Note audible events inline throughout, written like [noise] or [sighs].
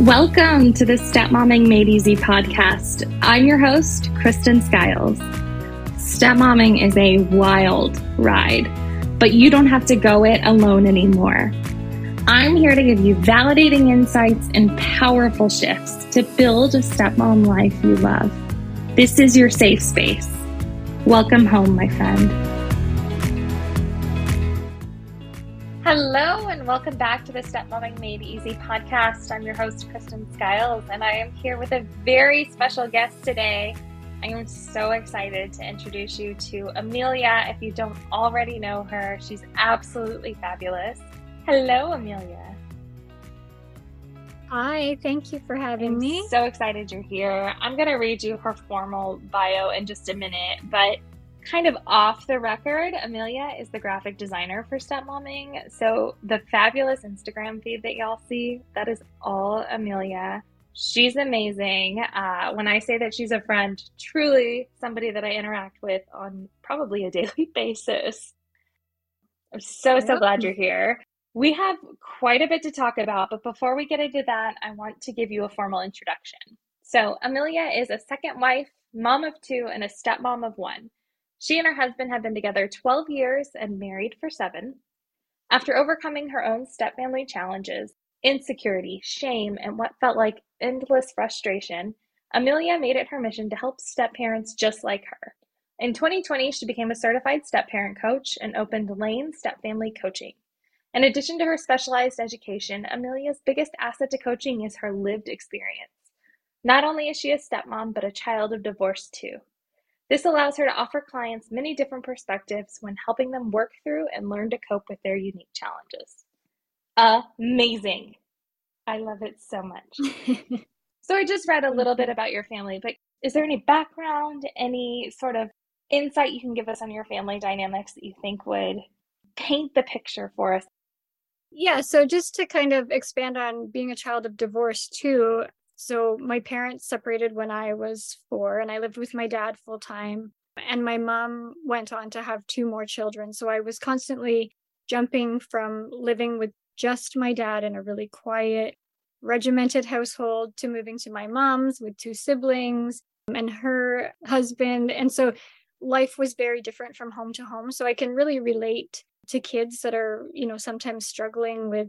Welcome to the Stepmomming Made Easy podcast. I'm your host, Kristen Skiles. Stepmomming is a wild ride, but you don't have to go it alone anymore. I'm here to give you validating insights and powerful shifts to build a stepmom life you love. This is your safe space. Welcome home, my friend. Hello, and welcome back to the Stepmomming Made Easy podcast. I'm your host, Kristen Skiles, and I am here with a very special guest today. I am so excited to introduce you to Amelia. If you don't already know her, she's absolutely fabulous. Hello, Amelia. Hi, thank you for having I'm me. So excited you're here. I'm going to read you her formal bio in just a minute, but kind of off the record, Amelia is the graphic designer for Stepmomming. So the fabulous Instagram feed that y'all see, that is all Amelia. She's amazing. Uh, when I say that she's a friend, truly somebody that I interact with on probably a [laughs] daily basis. I'm so, so glad you're here. We have quite a bit to talk about, but before we get into that, I want to give you a formal introduction. So, Amelia is a second wife, mom of two, and a stepmom of one. She and her husband have been together 12 years and married for seven. After overcoming her own stepfamily challenges, insecurity, shame, and what felt like endless frustration, Amelia made it her mission to help step parents just like her. In 2020, she became a certified step parent coach and opened Lane Step Family Coaching. In addition to her specialized education, Amelia's biggest asset to coaching is her lived experience. Not only is she a stepmom, but a child of divorce too. This allows her to offer clients many different perspectives when helping them work through and learn to cope with their unique challenges. Amazing. I love it so much. [laughs] so, I just read a little bit about your family, but is there any background, any sort of insight you can give us on your family dynamics that you think would paint the picture for us? Yeah, so just to kind of expand on being a child of divorce too, so my parents separated when I was four, and I lived with my dad full time. And my mom went on to have two more children. So I was constantly jumping from living with just my dad in a really quiet, regimented household to moving to my mom's with two siblings and her husband. And so life was very different from home to home. So I can really relate to kids that are, you know, sometimes struggling with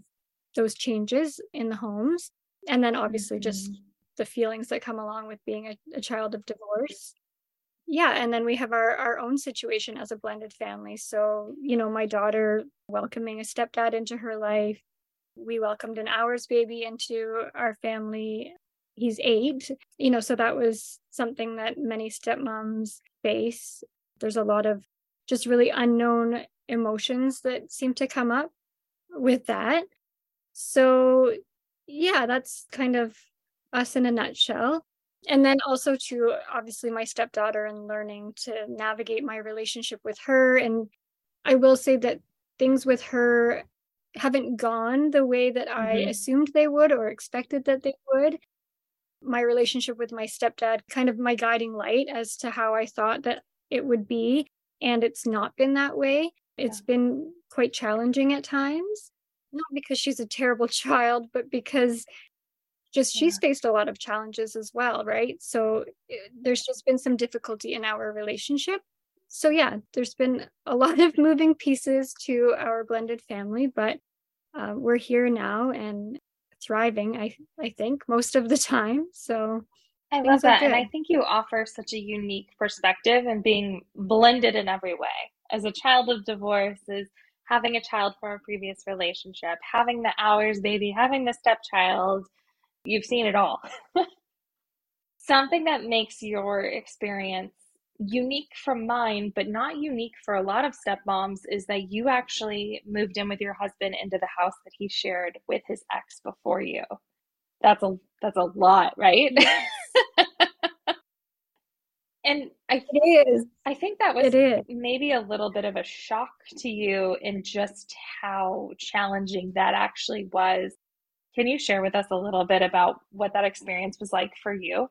those changes in the homes and then obviously just mm-hmm. the feelings that come along with being a, a, child of divorce. Yeah and then we have our our own situation as a blended family. So you know my daughter welcoming a stepdad into her life. We welcomed an ours baby into our family. He's eight you know so that was something that many stepmoms face. There's a lot of just really unknown emotions that seem to come up with that. So yeah, that's kind of us in a nutshell. And then also to obviously my stepdaughter and learning to navigate my relationship with her. And I will say that things with her haven't gone the way that I mm-hmm. assumed they would or expected that they would. My relationship with my stepdad, kind of my guiding light as to how I thought that it would be. And it's not been that way. It's yeah. been quite challenging at times not because she's a terrible [laughs] child, but because just yeah. she's faced a lot of challenges as well, right? So eh, there's just been some difficulty in our relationship. So yeah, there's been a [laughs] lot of moving pieces to our blended family, but uh, we're here now and thriving. I I think most of the time. So I love that, and I think you offer such a unique perspective and being blended in every way. As a child of divorce, is having a child from a previous relationship, having the ours baby, having the stepchild. You've seen it all. [laughs] Something that makes your experience unique from mine, but not unique for a lot of stepmoms, is that you actually moved in with your husband into the house that he shared with his ex before you. That's a that's a lot, right? Yes. And I it is. I think that was maybe a little bit of a shock to you in just how challenging that actually was. Can you share with us a little bit about what that experience was like for you?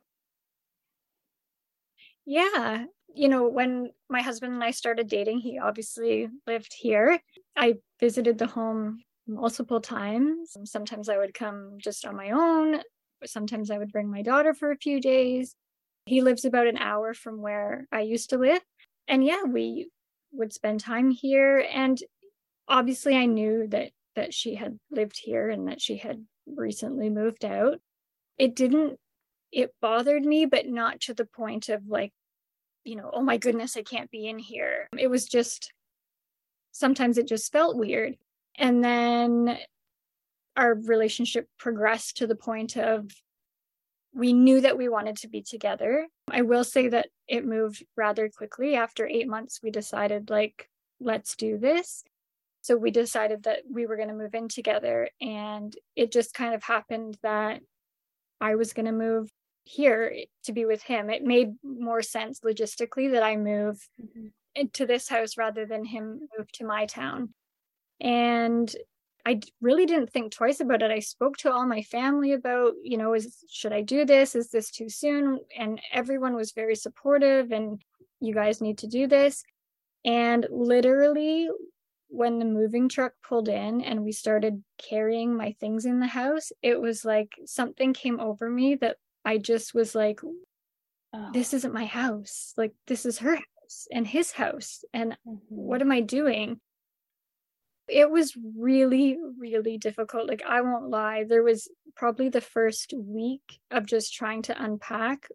Yeah. You know, when my husband and I started dating, he obviously lived here. I visited the home multiple times. Sometimes I would come just on my own. Sometimes I would bring my daughter for a few days. He lives about an hour from where I used to live. And yeah, we would spend time here. And obviously, I knew that that she had lived here and that she had recently moved out. It didn't, it bothered me, but not to the point of like, you know, oh my goodness, I can't be in here. It was just, sometimes it just felt weird. And then our relationship progressed to the point of we knew that we wanted to be together. I will say that it moved rather quickly. After eight months, we decided, like, let's do this. So we decided that we were going to move in together. And it just kind of happened that I was going to move here to be with him. It made more sense logistically that I move mm-hmm. into this house rather than him move to my town. And I really didn't think twice about it. I spoke to all my family about, you know, is should I do this? Is this too soon? And everyone was very supportive and you guys need to do this. And literally when the moving truck pulled in and we started carrying my things in the house, it was like something came over me that I just was like oh. this isn't my house. Like this is her house and his house and mm-hmm. what am I doing? It was really really difficult like i won't lie there was probably the first week of just trying to unpack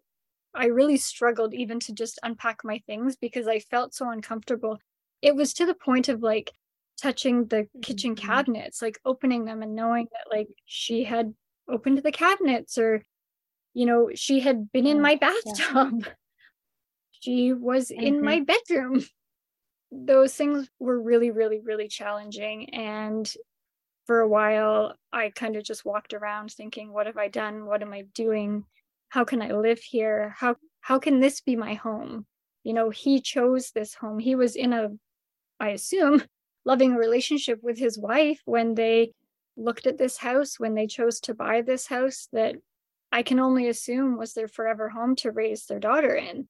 i really struggled even to just unpack my things because i felt so uncomfortable it was to the point of like touching the kitchen mm-hmm. cabinets like opening them and knowing that like she had opened the cabinets or you know she had been in my bathtub yeah. [laughs] she was mm-hmm. in my bedroom those things were really, really, really challenging. And for a while, I kind of just walked around thinking, what have I done? What am I doing? How can I live here? How how can this be my home? You know, he chose this home. He was in a, I assume, [laughs] loving relationship with his wife when they looked at this house, when they chose to buy this house that I can only assume was their forever home to raise their daughter in.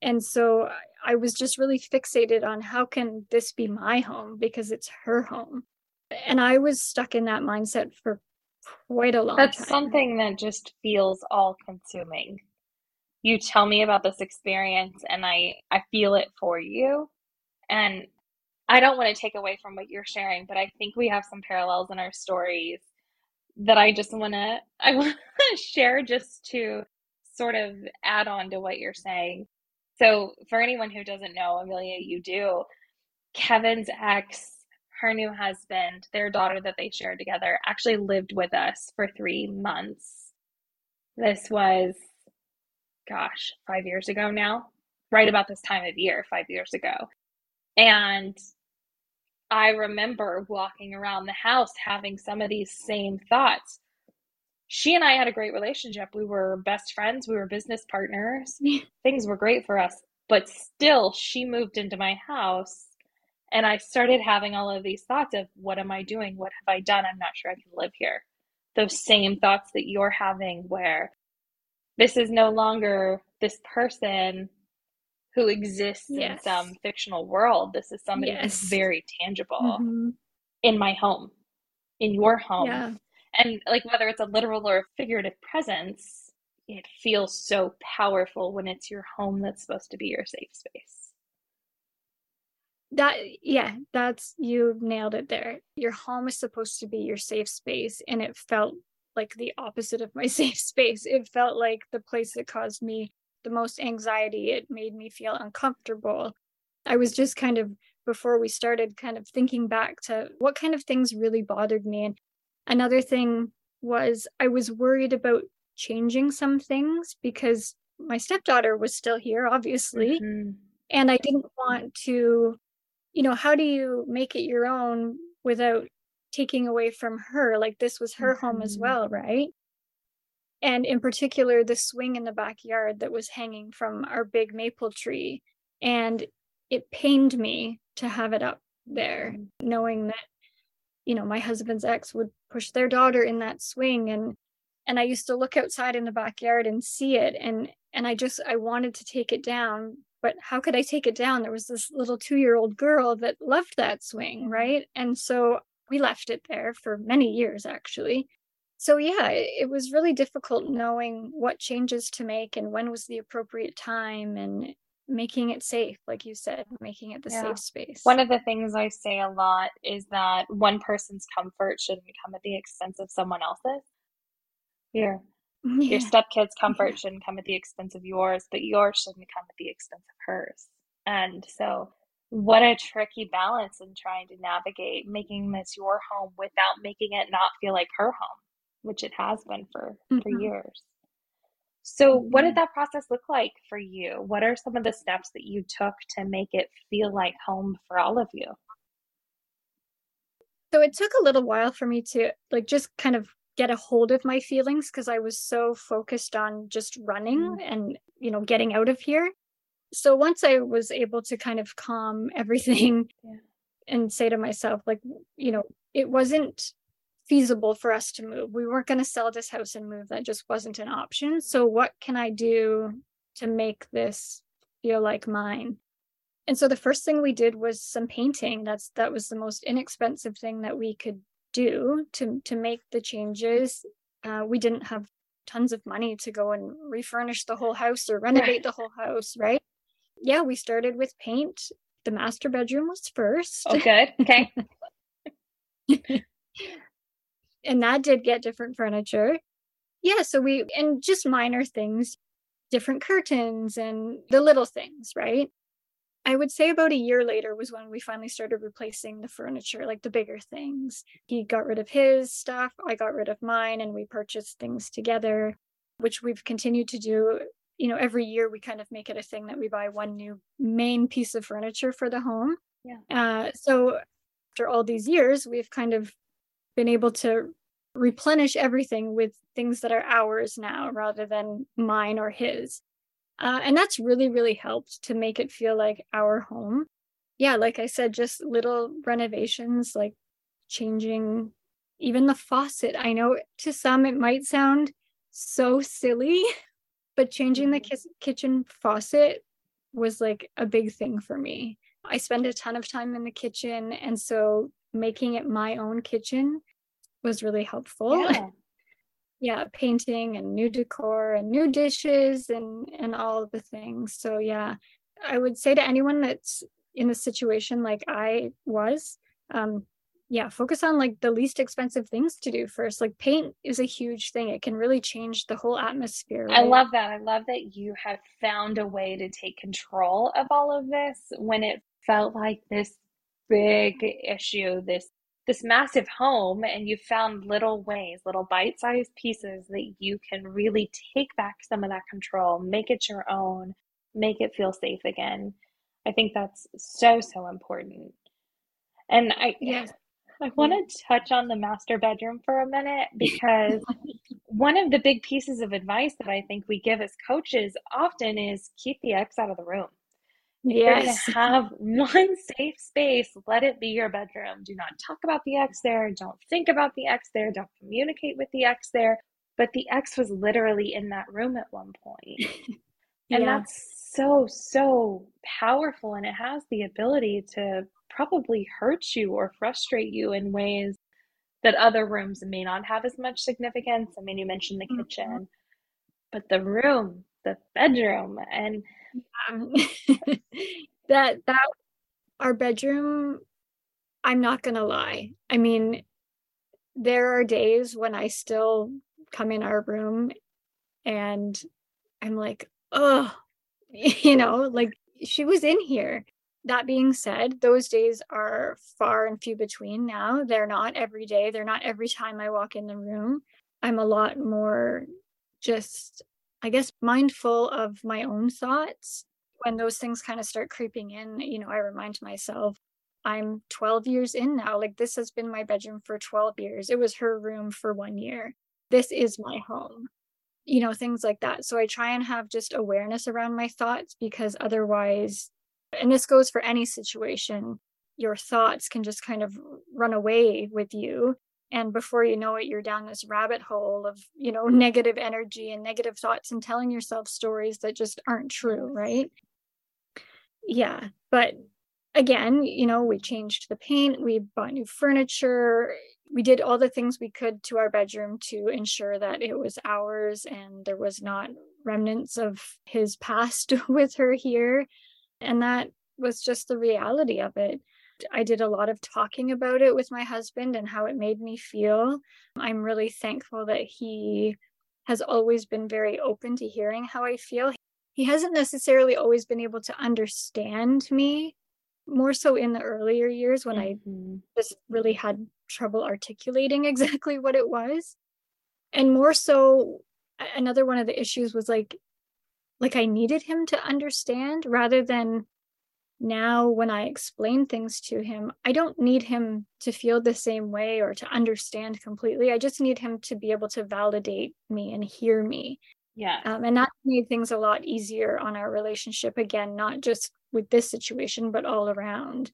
And so I was just really fixated on how can this be my home because it's her home. And I was stuck in that mindset for quite a long time. That's time. something that just feels all consuming. You tell me about this experience and I I feel it for you. And I don't want to take away from what you're sharing, but I think we have some parallels in our stories that I just want to I [laughs] want to share just to sort of add on to what you're saying. So, for anyone who doesn't know, Amelia, you do. Kevin's ex, her new husband, their daughter that they shared together, actually lived with us for three months. This was, gosh, five years ago now, right about this time of year, five years ago. And I remember walking around the house having some of these same thoughts she and I had a great relationship. We were best friends, we were business partners. [laughs] Things were great for us. But still, she moved into my house and I started having all of these thoughts of what am I doing? What have I done? I'm not sure I can live here. Those same thoughts that you're having, where this is no longer this person who exists yes. in some fictional world. This is somebody yes. who's very tangible mm-hmm. in my home, in your home. Yeah and like whether it's a literal or a figurative presence it feels so powerful when it's your home that's supposed to be your safe space. That yeah that's you nailed it there. Your home is supposed to be your safe space and it felt like the opposite of my [laughs] safe space. It felt like the place that caused me the most anxiety. It made me feel uncomfortable. I was just kind of before we started kind of thinking back to what kind of things really bothered me and Another thing was I was worried about changing some things because my stepdaughter was still here, obviously. Mm-hmm. And I didn't want to, you know, how do you make it your own without taking away from her? Like this was her mm-hmm. home as mm-hmm. well, right? And in particular, the swing in the backyard that was hanging from our big maple tree. And it pained me to have it up there, mm-hmm. knowing that you know my husband's ex would push their daughter in that swing and and I used to look outside in the backyard and see it and and I just I wanted to take it down but how could I take it down? There was this little 2-year-old girl that loved that swing mm-hmm. right? And so we left it there for many years actually. So yeah, it, it was really difficult knowing what changes to make and when was the appropriate time and making it safe, like you said, making it the yeah. safe space. One of the things I say a lot is that one person's comfort shouldn't come at the expense of someone else's. Your [laughs] yeah. your stepkid's comfort shouldn't come at the expense of yours, but yours shouldn't come at the expense of hers. And so what a tricky balance in trying to navigate making this your home without making it not feel like her home which it has been for mm-hmm. for years. So, what did mm-hmm. that process look like for you? What are some of the steps that you took to make it feel like home for all of you? So, it took a little while for me to like just kind of get a hold of my feelings because I was so focused on just running mm-hmm. and, you know, getting out of here. So, once I was able to kind of calm [laughs] everything yeah. and say to myself, like, you know, it wasn't feasible for us to move. We weren't going to sell this house and move. That just wasn't an option. So, what can I do to make this feel like mine? And so the first thing we did was some painting. That's that was the most inexpensive thing that we could do to to make the changes. Uh, we didn't have tons of money to go and refurnish the whole house or renovate the whole house, right? Yeah, we started with paint. The master bedroom was first. Oh, good. Okay. [laughs] [laughs] and that did get different furniture. Yeah, so we and just minor things, different curtains and the little things, right? I would say about a year later was when we finally started replacing the furniture, like the bigger things. He got rid of his stuff, I got rid of mine, and we purchased things together, which we've continued to do. You know, every year we kind of make it a thing that we buy one new main piece of furniture for the home. Yeah. Uh, so after all these years, we've kind of been able to replenish everything with things that are ours now rather than mine or his. Uh, and that's really, really helped to make it feel like our home. Yeah, like I said, just little renovations, like changing even the faucet. I know to some it might sound so silly, [laughs] but changing the ki- kitchen faucet was like a big thing for me. I spend a ton of time in the kitchen. And so making it my own kitchen was really helpful. Yeah. [laughs] yeah, painting and new decor and new dishes and and all of the things. So yeah, I would say to anyone that's in a situation like I was, um, yeah, focus on like the least expensive things to do first. Like paint is a huge thing. It can really change the whole atmosphere. Right? I love that. I love that you have found a way to take control of all of this when it felt like this big issue, this this massive home and you found little ways, little bite sized pieces that you can really take back some of that control, make it your own, make it feel safe again. I think that's so, so important. And I, yeah. I want to touch on the master bedroom for a minute [laughs] because one of the big pieces of advice that I think we give as coaches often is keep the ex out of the room. Yes. Have one safe space. Let it be your bedroom. Do not talk about the ex there. Don't think about the ex there. Don't communicate with the ex there. But the ex was literally in that room at one point. [laughs] And that's so, so powerful. And it has the ability to probably hurt you or frustrate you in ways that other rooms may not have as much significance. I mean, you mentioned the mm-hmm. kitchen, but the room, the bedroom, and um, [laughs] that that our bedroom i'm not gonna lie. I mean there are days when i still come in our room and i'm like oh [laughs] you know like she was in here. That being said those days are far and few between now. They're not every day. They're not every time i walk in the room. I'm a lot more just I guess, mindful of my own thoughts. When those things kind of start creeping in, you know, I remind myself, I'm 12 years in now. Like, this has been my bedroom for 12 years. It was her room for one year. This is my home, you know, things like that. So I try and have just awareness around my thoughts because otherwise, and this goes for any situation, your thoughts can just kind of run away with you and before you know it you're down this rabbit hole of you know [laughs] negative energy and negative thoughts and telling yourself stories that just aren't true right yeah but again you know we changed the paint we bought new furniture we did all the things we could to our bedroom to ensure that it was ours and there was not remnants of his past [laughs] with her here. And that was just the reality of it. I did a lot of talking about it with my husband and how it made me feel. I'm really thankful that he has always been very open to hearing how I feel. He hasn't necessarily always been able to understand me, more so in the earlier years when mm-hmm. I just really had trouble articulating [laughs] exactly what it was. And more so, another one of the issues was like, like I needed him to understand rather than now when I explain things to him, I don't need him to feel the same way or to understand completely. I just need him to be able to validate me and hear me. Yeah. Um, and that made things a lot easier on our relationship again, not just with this situation, but all around.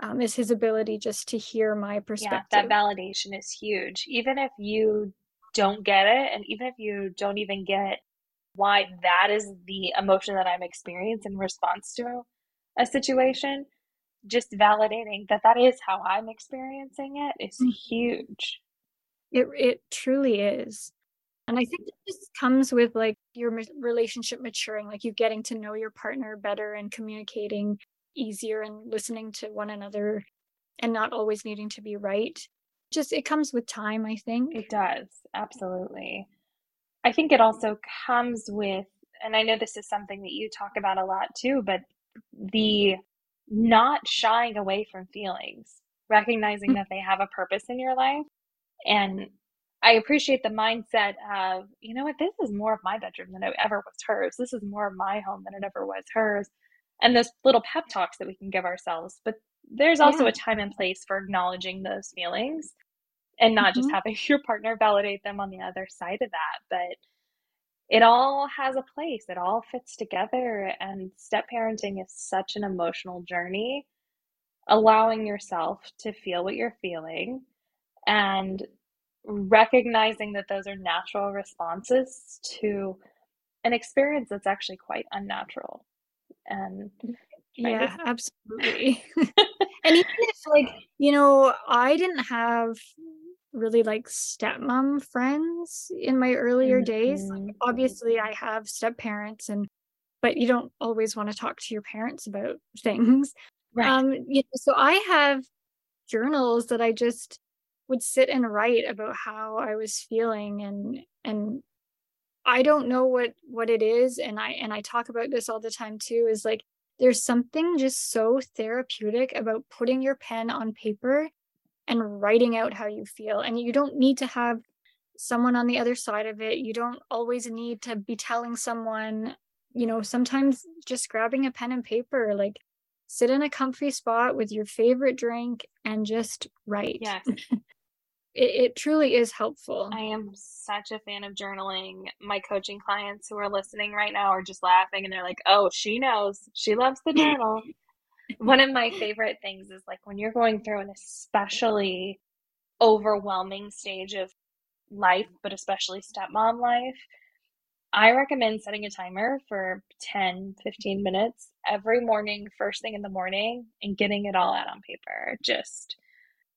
Um, is his ability just to hear my perspective. Yeah, that validation is huge. Even if you don't get it, and even if you don't even get why that is the emotion that I'm experiencing in response to a situation, just validating that that is how I'm experiencing it is mm-hmm. huge. It it truly is. And I think it just comes with like your relationship maturing, like you getting to know your partner better and communicating easier and listening to one another and not always needing to be right. Just it comes with time, I think. It does. Absolutely. I think it also comes with and I know this is something that you talk about a lot too, but the not shying away from feelings, recognizing mm. that they have a purpose in your life. And I appreciate the mindset of, you know what, this is more of my bedroom than it ever was hers. This is more of my home than it ever was hers. And those little pep talks that we can give ourselves. But there's also yeah. a time and place for acknowledging those feelings and not mm-hmm. just having [laughs] your partner validate them on the other side of that. But it all has a place, it all fits together. And step parenting is such an emotional journey. Allowing yourself to feel what you're feeling and recognizing that those are natural responses to an experience that's actually quite unnatural. And yeah, absolutely. [laughs] and even if, like, you know, I didn't have really like stepmom friends in my earlier mm-hmm. days. Like, mm-hmm. obviously, I have step parents, and but you don't always want to talk to your parents about [laughs] things. Right. Um, you know, so I have journals that I just would sit and write about how I was feeling and and I don't know what what it is and I and I talk about this all the time too is like there's something just so therapeutic about putting your pen on paper and writing out how you feel. And you don't need to have someone on the other side of it. You don't always need to be telling someone, you know, sometimes just grabbing a pen and paper, like sit in a comfy spot with your favorite drink and just write. Yes. [laughs] it, it truly is helpful. I am such a fan of journaling. My coaching clients who are listening right now are just laughing and they're like, oh, she knows. She loves the [laughs] journal one of my favorite things is like when you're going through an especially overwhelming stage of life, but especially stepmom life, I recommend setting a timer for 10, 15 minutes every morning, first thing in the morning, and getting it all out on paper. Just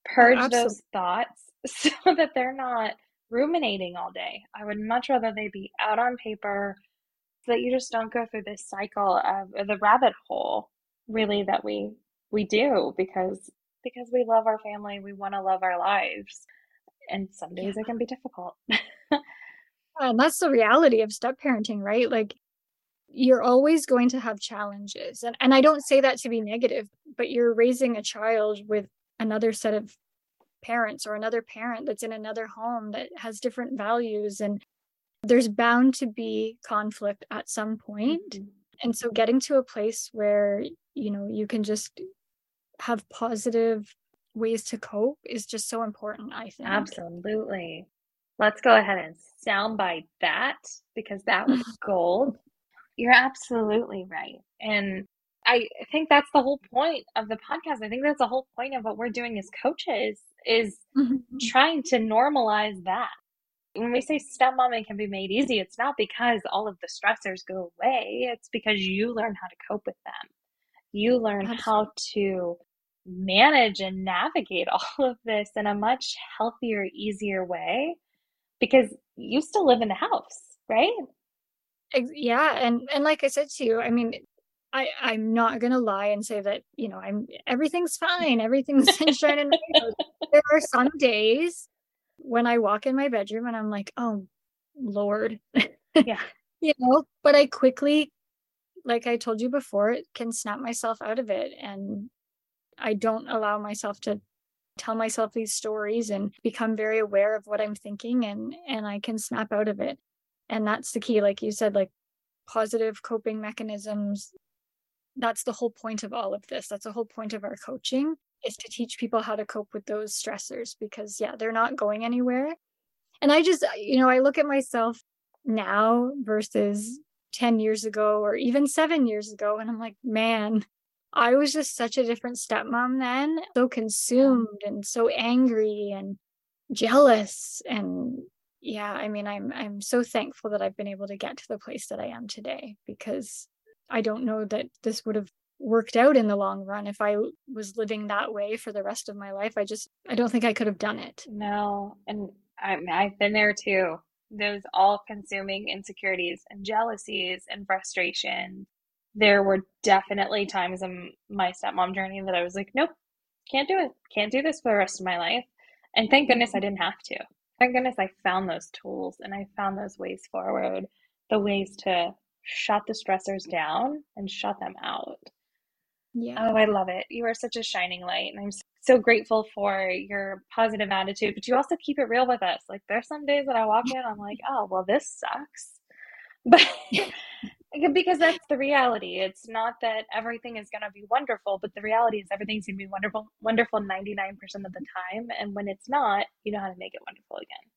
purge oh, those thoughts [laughs] so that they're not ruminating all day. I would much rather they be out on paper so that you just don't go through this cycle of the rabbit hole really that we we do because because we love our family we want to love our lives and some days yeah. it can be difficult and that's the reality of step parenting right like you're always going to have challenges and, and i don't say that to be negative but you're raising a child with another set of parents or another parent that's in another home that has different values and there's bound to be conflict at some point. Mm-hmm. and so getting to a place where you know you can just have positive ways to cope is just so important i think. Absolutely. Let's go ahead and soundbite that because that was [laughs] gold. You're absolutely right. And i think that's the whole point of the podcast. I think that's the whole point of what we're doing as coaches is mm-hmm. trying to normalize that. When we say stepmomming can be made easy, it's not because all of the stressors go away. It's because you learn how to cope with them you learn Absolutely. how to manage and navigate [laughs] all of this in a much healthier, easier way because you still live in the house, right? Yeah, and and like I said to you, I mean, I I'm not gonna lie and say that you know I'm everything's fine, everything's [laughs] sunshine and rainbows. There are some days when I walk in my bedroom and I'm like, oh Lord, yeah, [laughs] you know. But I quickly, like I told you before, it can snap myself out of it, and I don't allow myself to tell myself these stories and become very aware of what I'm thinking and and I can snap out of it. And that's the key like you said like positive coping mechanisms that's the whole point of all of this. That's the whole point of our coaching is to teach people how to cope with those stressors because yeah, they're not going anywhere. And I just you know, I look at myself now versus 10 years ago or even 7 years ago and I'm like, man, I was just such a different stepmom then, so consumed and so angry and jealous and yeah, I mean I'm I'm so thankful that I've been able to get to the place that I am today because I don't know that this would have worked out in the long run if I was living that way for the rest of my life. I just I don't think I could have done it. No, and I I've been there too. Those all consuming insecurities and jealousies and frustration there were definitely times in my stepmom journey that I was like, nope, can't do it. Can't do this for the rest of my life. And thank goodness I didn't have to. Thank goodness I found those tools and I found those ways forward, the ways to shut the stressors down and shut them out. Yeah. Oh, I love it. You are such a shining light. And I'm so grateful for your positive attitude, but you also keep it real with us. Like, there's some days that I walk in, I'm like, oh, well, this sucks. [laughs] But [laughs] because that's the reality. It's not that everything is going to be wonderful, but the reality is everything's going to be wonderful, wonderful 99% of the time. And when it's not, you know how to make it wonderful again.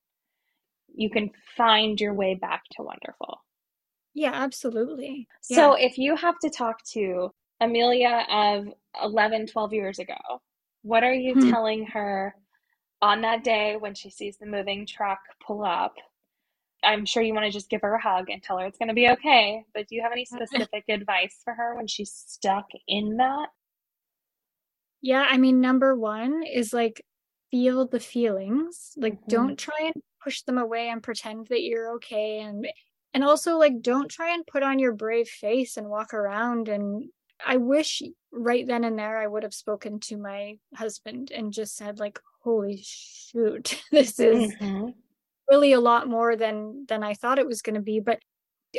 You can find your way back to wonderful. Yeah, absolutely. So if you have to talk to Amelia of 11, 12 years ago, what are you hmm. telling her on that day when she sees the moving truck pull up? I'm sure you want to just give her a hug and tell her it's going to be okay. But do you have any specific advice for her when she's stuck in that? Yeah, I mean, number one is like feel the feelings. Like, mm-hmm. don't try and push them away and pretend that you're okay. And and also like don't try and put on your brave face and walk around and I wish right then and there I would have spoken to my husband and just said like holy shoot [laughs] this is mm-hmm really a lot more than than I thought it was going to be but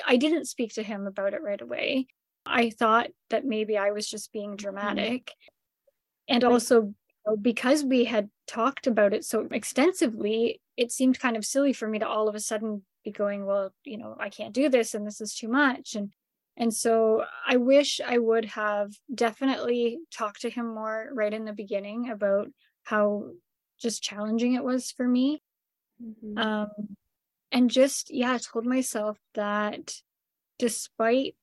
I didn't speak to him about it right away. I thought that maybe I was just being mm-hmm. dramatic. Mm-hmm. And also because we had talked about it so extensively, it seemed kind of silly for me to all of a sudden be going, well, you know, I can't do this and this is too much and and so I wish I would have definitely talked to him more right in the beginning about how just challenging it was for me Mm-hmm. Um, and just, yeah, told myself that despite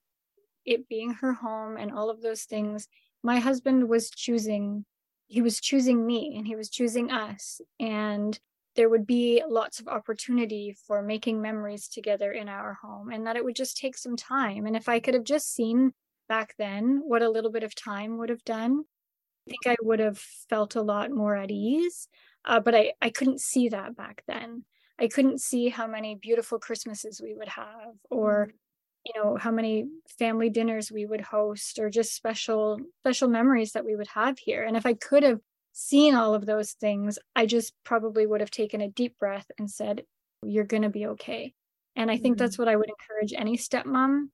it being her home and all of those things, my husband was choosing, he was choosing me and he was choosing us. And there would be lots of opportunity for making memories together in our home and that it would just take some time. And if I could have just seen back then what a little bit of time would have done, I think I would have felt a lot more at ease uh, but I, I couldn't see that back then. I couldn't see how many beautiful Christmases we would have, or mm-hmm. you know how many family dinners we would host, or just special special memories that we would have here. And if I could have seen all of those things, I just probably would have taken a deep breath and said, "You're going to be okay." And I think mm-hmm. that's what I would encourage any stepmom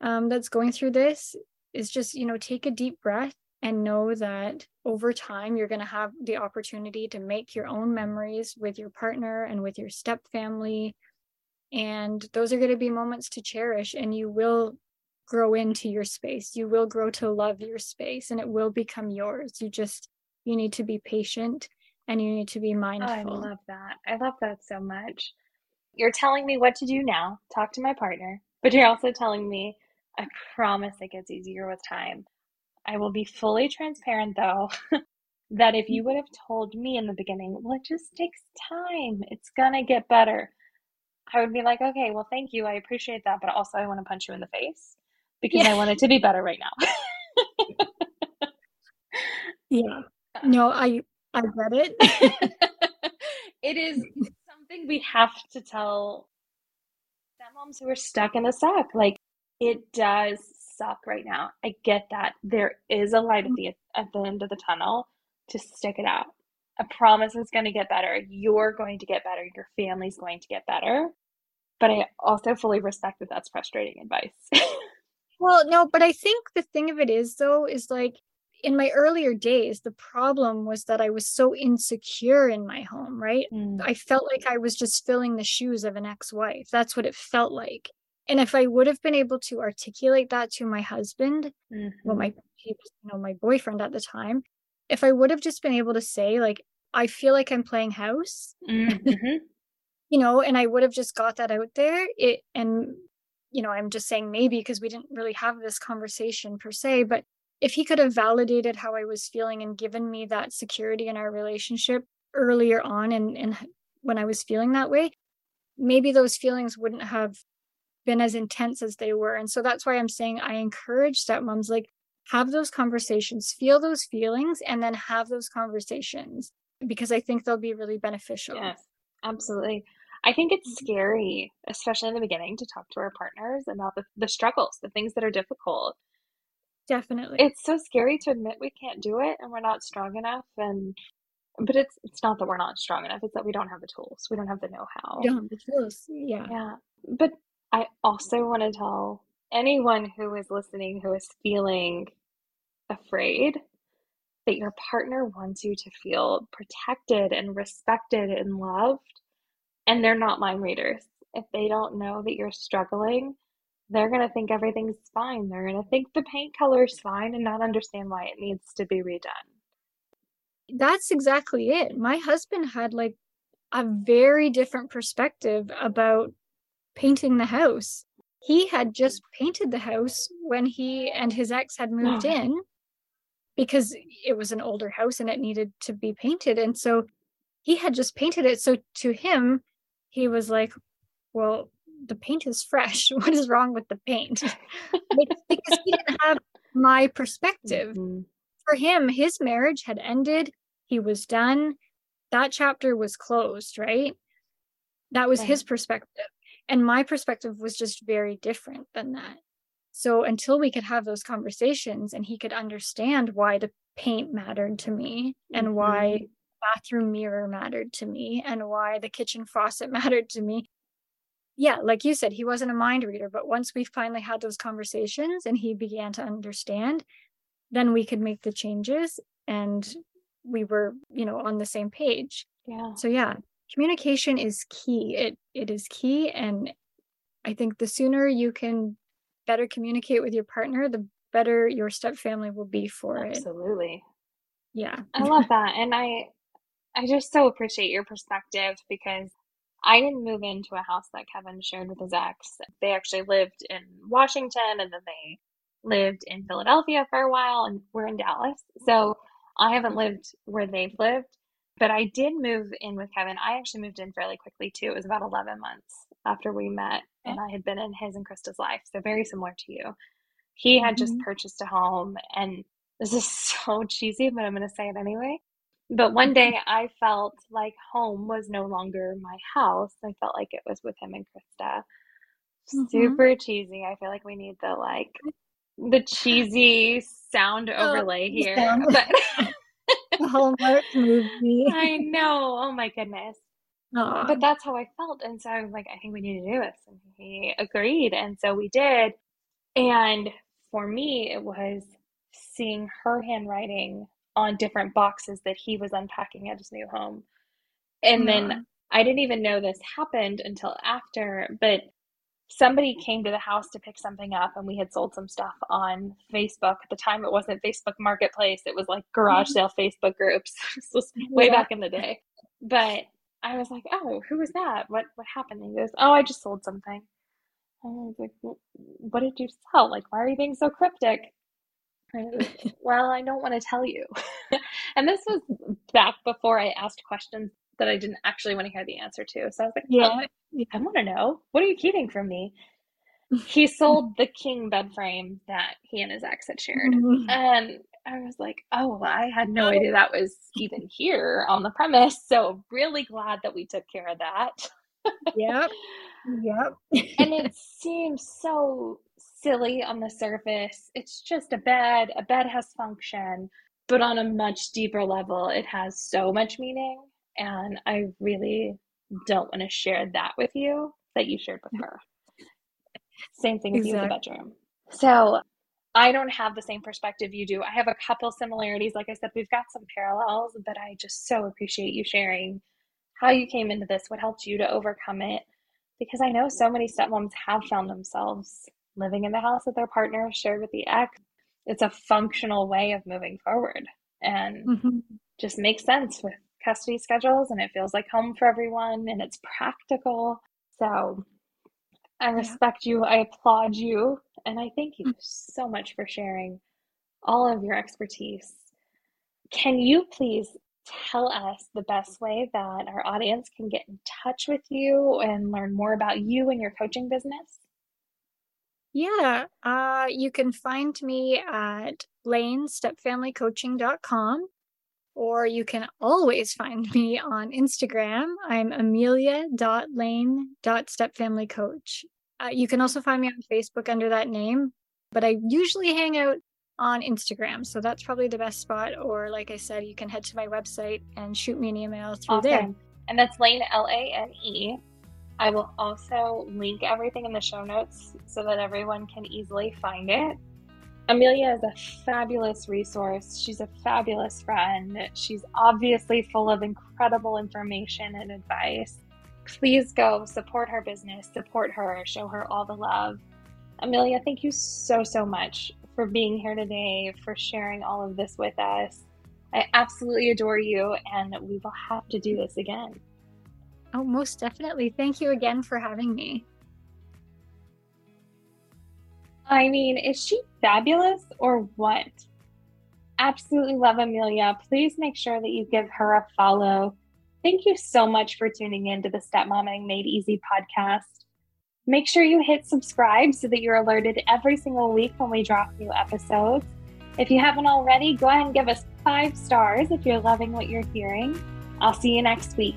um, that's going through this is just you know take a deep breath and know that over time you're going to have the opportunity to make your own memories with your partner and with your step family and those are going to be moments to cherish and you will grow into your space you will grow to love your space and it will become yours you just you need to be patient and you need to be mindful. oh, i love that. I love that so much. You're telling me what to do now. Talk to my partner but you're also telling me i promise it gets easier with time. I will be fully transparent though [laughs] that if you would have told me in the beginning, well, it just takes time, it's gonna get better, I would be like, okay, well, thank you, I appreciate that, but also I want to punch you in the face because yeah. I want it to be better right now. [laughs] yeah. No, I I get it. [laughs] it is something we have to tell that moms who are stuck in the suck. Like it does suck right now. I get that. There is a light at the at the end of the tunnel. Just stick it out. I promise it's going to get better. You're going to get better. Your family's going to get better. But I also fully respect that that's frustrating advice. [laughs] well, no, but I think the thing of it is, though, is like in my earlier days, the problem was that I was so insecure in my home, right? Mm. I felt like I was just filling the shoes of an ex wife. That's what it felt like. And if I would have been able to articulate that to my husband, mm-hmm. well, my you know, my boyfriend at the time, if I would have just been able to say, like, I feel like I'm playing house, mm-hmm. [laughs] you know, and I would have just got that out there. It and you know, I'm just saying maybe because we didn't really have this conversation per se, but if he could have validated how I was feeling and given me that security in our relationship earlier on and, and when I was feeling that way, maybe those feelings wouldn't have been as intense as they were. And so that's why I'm saying I encourage stepmoms like have those conversations, feel those feelings, and then have those conversations because I think they'll be really beneficial. Yes, absolutely. I think it's scary, especially in the beginning, to talk to our partners about the, the struggles, the things that are difficult. Definitely. It's so scary to admit we can't do it and we're not strong enough and but it's it's not that we're not strong enough, it's that we don't have the tools. We don't have the know-how. We don't have the tools. Yeah. Yeah. But I also want to tell anyone who is listening who is feeling afraid that your partner wants you to feel protected and respected and loved and they're not mind readers. If they don't know that you're struggling, they're going to think everything's fine. They're going to think the paint color is fine and not understand why it needs to be redone. That's exactly it. My husband had like a very different perspective about painting the house. He had just painted the house when he and his ex had moved [sighs] in because it was an older house and it needed to be painted. And so he had just painted it. So to him, he was like, Well, the paint is fresh. [laughs] What is wrong with the paint? because he didn't have my perspective. Mm-hmm. For him, his marriage had ended. He was done. That chapter was closed, right? That was his perspective. And my perspective was just very different than that. So until we could have those conversations and he could understand why the paint mattered to me and mm-hmm. why bathroom mirror mattered to me and why the kitchen faucet [laughs] mattered to me yeah, like you said, he wasn't a mind reader, but once we finally had those conversations and he began to understand, then we could make the changes and we were, you know, on the same page. Yeah. So yeah, communication is key. It it is key and I think the sooner you can better communicate with your partner, the better your step family will be for Absolutely. it. Absolutely. Yeah. I love [laughs] that. And I I just so appreciate your perspective because I didn't move into a house that Kevin shared with his ex. They actually lived in Washington and then they lived in Philadelphia for a while and we're in Dallas. So I haven't lived where they've lived, but I did move in with Kevin. I actually moved in fairly quickly too. It was about 11 months after we met and I had been in his and Krista's life. So very similar to you. He had mm-hmm. just purchased a home and this is [laughs] so cheesy, but I'm going to say it anyway. But one day I felt like home was no longer my house. I felt like it was with him and Krista. Mm-hmm. Super cheesy. I feel like we need the like the cheesy sound oh, overlay here. Sound. But [laughs] Hallmark movie. [laughs] I know. Oh my goodness. Aww. But that's how I felt. And so I was like, I think we need to do this. And he agreed. And so we did. And for me, it was seeing her handwriting on different boxes that he was unpacking at his new home. And yeah. then I didn't even know this happened until after, but somebody came to the house to pick something up and we had sold some stuff on Facebook. At the time it wasn't Facebook Marketplace, it was like garage mm-hmm. sale Facebook groups. [laughs] this was way yeah. back in the day. But I was like, "Oh, who was that? What what happened?" And he goes, "Oh, I just sold something." And I was like, "What did you sell? Like, why are you being so cryptic?" [laughs] well, I don't want to tell you. [laughs] and this was back before I asked questions that I didn't actually want to hear the answer to. So I was like, yeah, oh, I want to know. What are you keeping from me? [laughs] he sold the king bed frame that he and his ex had shared. Mm-hmm. And I was like, oh, I had no idea that was even here on the premise. So, really glad that we took care of that. yep. Yep. and it seems so silly on the surface. It's just a bed. A bed has function, but on a much deeper level, it has so much meaning. And I really don't want to share that with you that you shared with her. Same thing with you in the bedroom. So I don't have the same perspective you do. I have a couple similarities. Like I said, we've got some parallels, but I just so appreciate you sharing how you came into this, what helped you to overcome it. Because I know so many stepmoms have found themselves living in the house that their partner, shared with the ex. It's a functional way of moving forward and mm-hmm. just makes sense with custody schedules and it feels like home for everyone and it's practical. So I respect yeah. you. I applaud you. And I thank you mm. so much for sharing all of your expertise. Can you please tell us the best way that our audience can get in touch with you and learn more about you and your coaching business? Yeah, uh, you can find me at lanestepfamilycoaching.com or you can always find me on Instagram. I'm amelia.lane.stepfamilycoach. Uh, you can also find me on Facebook under that name, but I usually hang out on Instagram. So that's probably the best spot. Or, like I said, you can head to my website and shoot me an email through awesome. there. And that's Lane, L A N E. I will also link everything in the show notes so that everyone can easily find it. Amelia is a fabulous resource. She's a fabulous friend. She's obviously full of incredible information and advice. Please go support her business, support her, show her all the love. Amelia, thank you so, so much for being here today, for sharing all of this with us. I absolutely adore you, and we will have to do this again. Oh, most definitely. Thank you again for having me. I mean, is she fabulous or what? Absolutely love Amelia. Please make sure that you give her a follow. Thank you so much for tuning in to the Stepmomming Made Easy podcast. Make sure you hit subscribe so that you're alerted every single week when we drop new episodes. If you haven't already, go ahead and give us five stars if you're loving what you're hearing. I'll see you next week.